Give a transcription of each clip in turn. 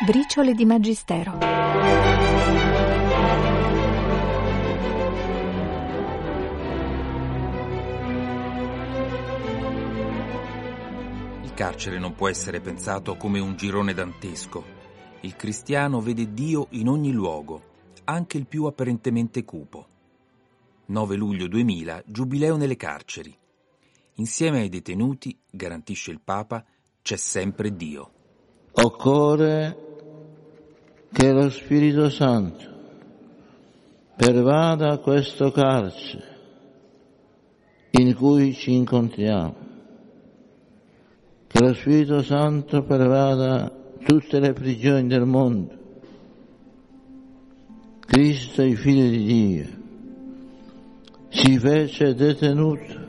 Briciole di Magistero. Il carcere non può essere pensato come un girone dantesco. Il cristiano vede Dio in ogni luogo, anche il più apparentemente cupo. 9 luglio 2000, giubileo nelle carceri. Insieme ai detenuti, garantisce il Papa, c'è sempre Dio. Occorre che lo Spirito Santo pervada questo carcere in cui ci incontriamo, che lo Spirito Santo pervada tutte le prigioni del mondo. Cristo, il Figlio di Dio, si fece detenuto,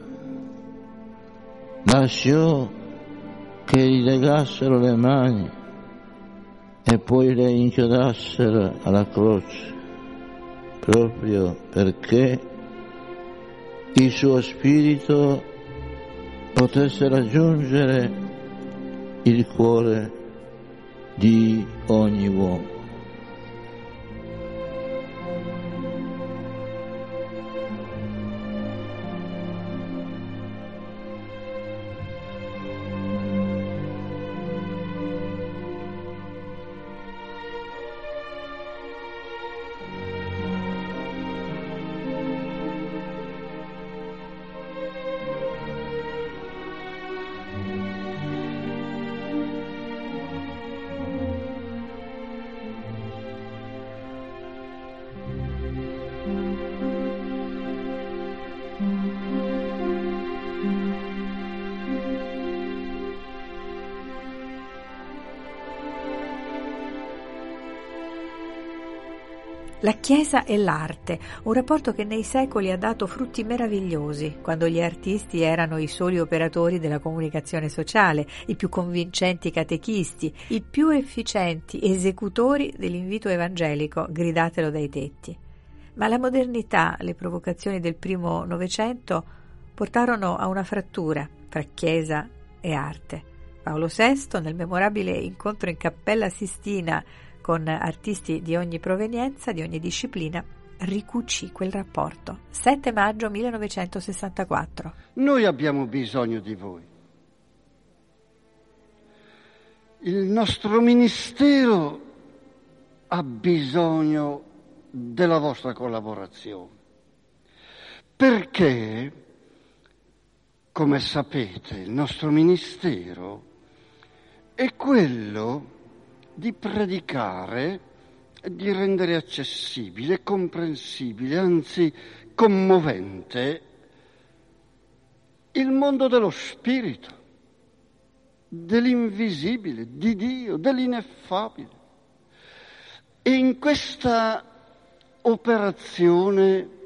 lasciò che gli legassero le mani e poi le inchiodassero alla croce, proprio perché il suo spirito potesse raggiungere il cuore di ogni uomo. La Chiesa e l'arte, un rapporto che nei secoli ha dato frutti meravigliosi, quando gli artisti erano i soli operatori della comunicazione sociale, i più convincenti catechisti, i più efficienti esecutori dell'invito evangelico, gridatelo dai tetti. Ma la modernità, le provocazioni del primo Novecento portarono a una frattura fra Chiesa e arte. Paolo VI, nel memorabile incontro in Cappella Sistina con artisti di ogni provenienza, di ogni disciplina, ricucì quel rapporto. 7 maggio 1964. Noi abbiamo bisogno di voi. Il nostro ministero ha bisogno della vostra collaborazione. Perché, come sapete, il nostro ministero è quello di predicare, di rendere accessibile, comprensibile, anzi commovente il mondo dello spirito, dell'invisibile, di Dio, dell'ineffabile. E in questa operazione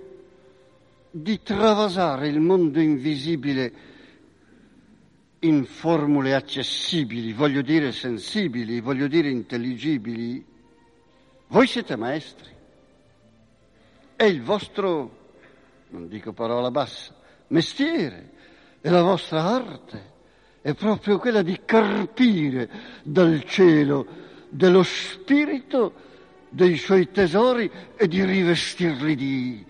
di travasare il mondo invisibile in formule accessibili, voglio dire sensibili, voglio dire intelligibili, voi siete maestri. È il vostro, non dico parola bassa, mestiere, è la vostra arte, è proprio quella di carpire dal cielo dello spirito dei suoi tesori e di rivestirli di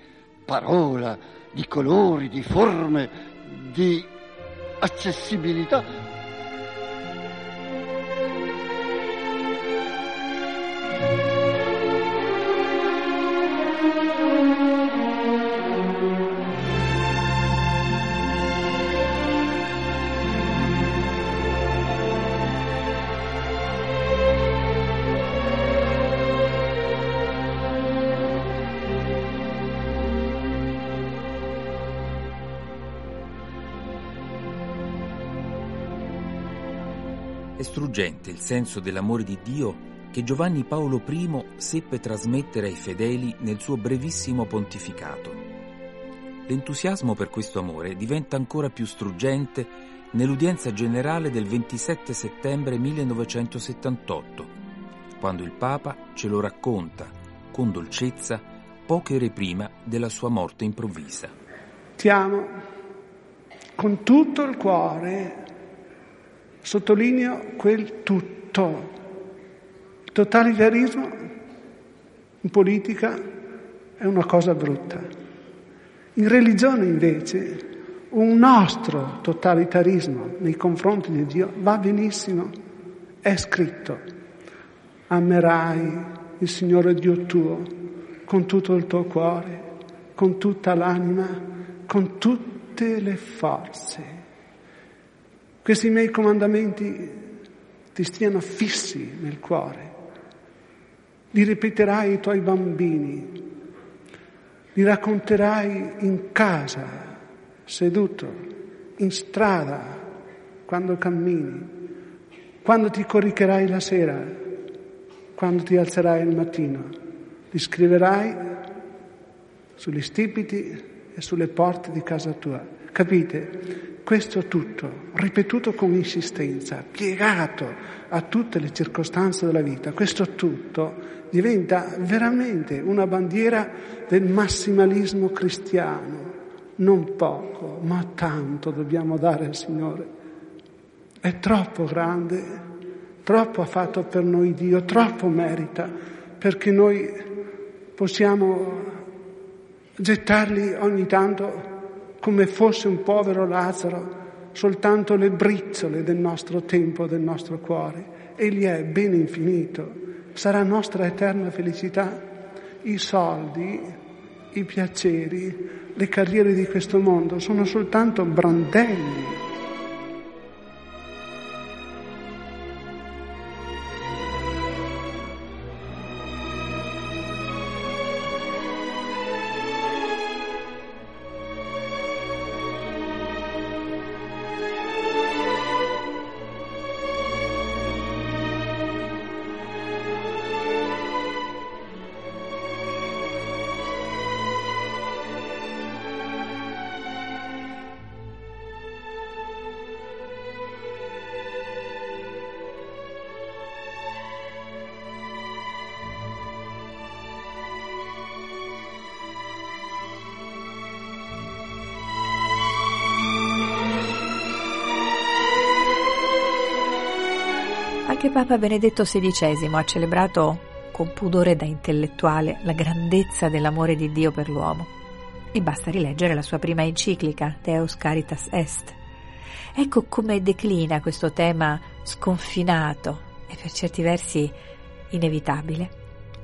parola, di colori, di forme, di accessibilità È struggente il senso dell'amore di Dio che Giovanni Paolo I seppe trasmettere ai fedeli nel suo brevissimo pontificato. L'entusiasmo per questo amore diventa ancora più struggente nell'udienza generale del 27 settembre 1978, quando il Papa ce lo racconta con dolcezza poche ore prima della sua morte improvvisa. Ti amo con tutto il cuore Sottolineo quel tutto, Totalitarismo in politica è una cosa brutta. In religione invece un nostro totalitarismo nei confronti di Dio va benissimo, è scritto. Amerai il Signore Dio tuo con tutto il tuo cuore, con tutta l'anima, con tutte le forze. Questi miei comandamenti ti stiano fissi nel cuore. Li ripeterai ai tuoi bambini, li racconterai in casa, seduto, in strada, quando cammini, quando ti coricherai la sera, quando ti alzerai il mattino, li scriverai sugli stipiti e sulle porte di casa tua. Capite? Questo tutto, ripetuto con insistenza, piegato a tutte le circostanze della vita, questo tutto diventa veramente una bandiera del massimalismo cristiano non poco, ma tanto dobbiamo dare al Signore. È troppo grande, troppo ha fatto per noi Dio, troppo merita perché noi possiamo gettargli ogni tanto come fosse un povero Lazzaro soltanto le briciole del nostro tempo, del nostro cuore. Egli è bene infinito, sarà nostra eterna felicità. I soldi, i piaceri, le carriere di questo mondo sono soltanto brandelli. Anche Papa Benedetto XVI ha celebrato con pudore da intellettuale la grandezza dell'amore di Dio per l'uomo. E basta rileggere la sua prima enciclica, Deus Caritas Est. Ecco come declina questo tema sconfinato e per certi versi inevitabile,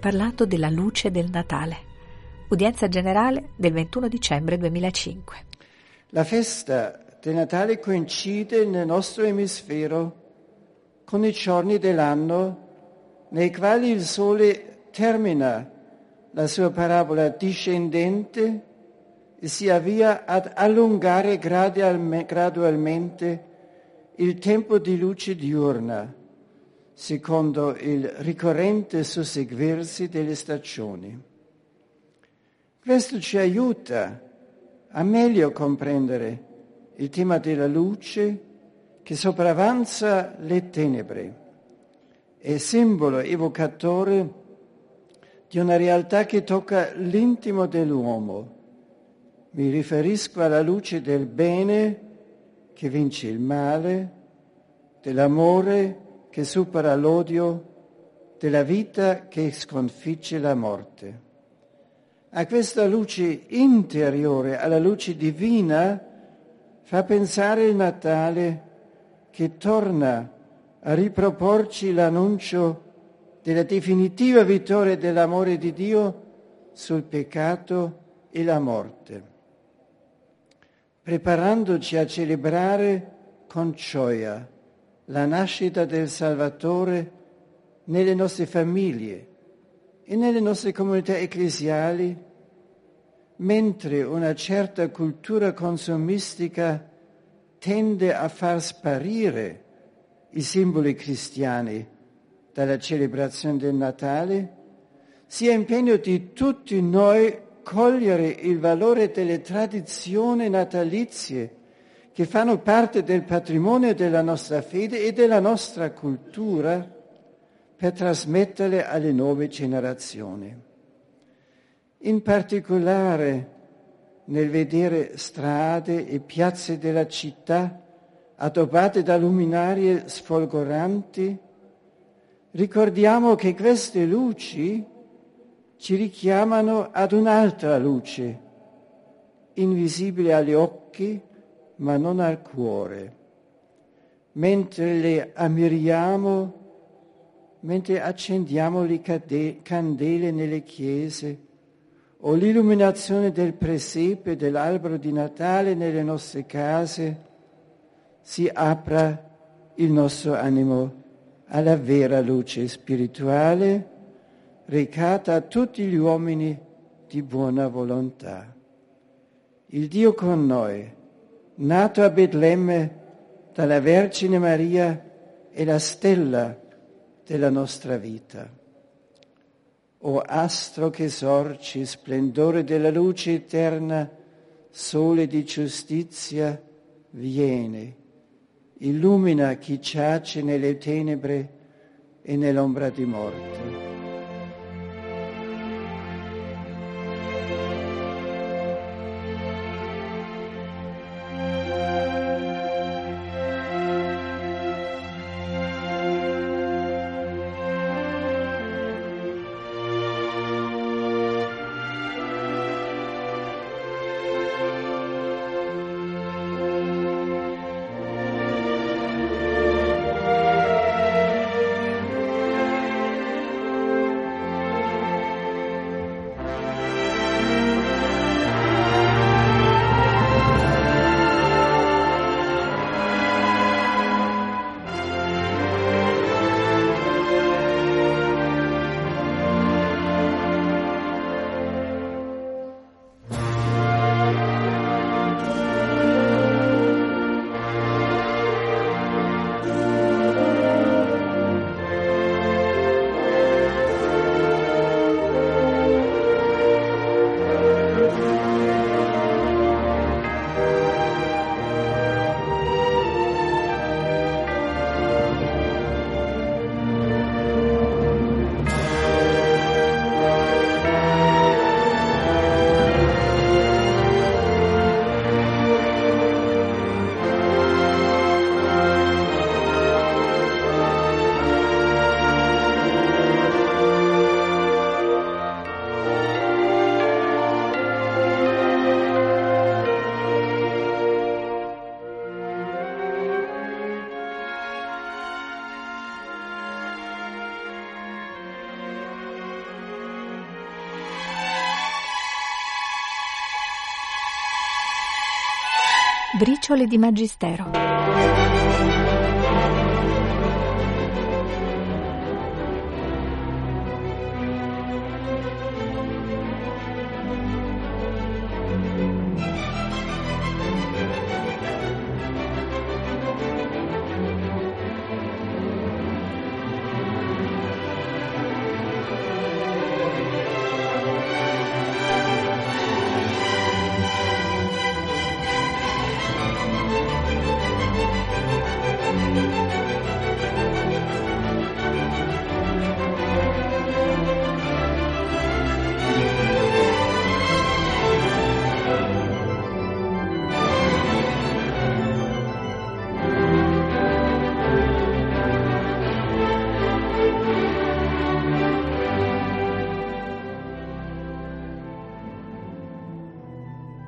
parlando della luce del Natale. Udienza generale del 21 dicembre 2005. La festa del Natale coincide nel nostro emisfero con i giorni dell'anno nei quali il sole termina la sua parabola discendente e si avvia ad allungare gradualmente il tempo di luce diurna, secondo il ricorrente susseguirsi delle stagioni. Questo ci aiuta a meglio comprendere il tema della luce che sopravanza le tenebre, è simbolo evocatore di una realtà che tocca l'intimo dell'uomo. Mi riferisco alla luce del bene che vince il male, dell'amore che supera l'odio, della vita che sconfigge la morte. A questa luce interiore, alla luce divina, fa pensare il Natale che torna a riproporci l'annuncio della definitiva vittoria dell'amore di Dio sul peccato e la morte, preparandoci a celebrare con gioia la nascita del Salvatore nelle nostre famiglie e nelle nostre comunità ecclesiali, mentre una certa cultura consumistica tende a far sparire i simboli cristiani dalla celebrazione del Natale, sia impegno di tutti noi cogliere il valore delle tradizioni natalizie che fanno parte del patrimonio della nostra fede e della nostra cultura per trasmetterle alle nuove generazioni. In particolare nel vedere strade e piazze della città addobbate da luminarie sfolgoranti, ricordiamo che queste luci ci richiamano ad un'altra luce, invisibile agli occhi ma non al cuore. Mentre le ammiriamo, mentre accendiamo le candele nelle chiese o l'illuminazione del presepe, dell'albero di Natale nelle nostre case, si apra il nostro animo alla vera luce spirituale recata a tutti gli uomini di buona volontà. Il Dio con noi, nato a Betlemme dalla Vergine Maria, è la stella della nostra vita. O astro che sorci, splendore della luce eterna, sole di giustizia, viene, illumina chi giace nelle tenebre e nell'ombra di morte. Briciole di Magistero.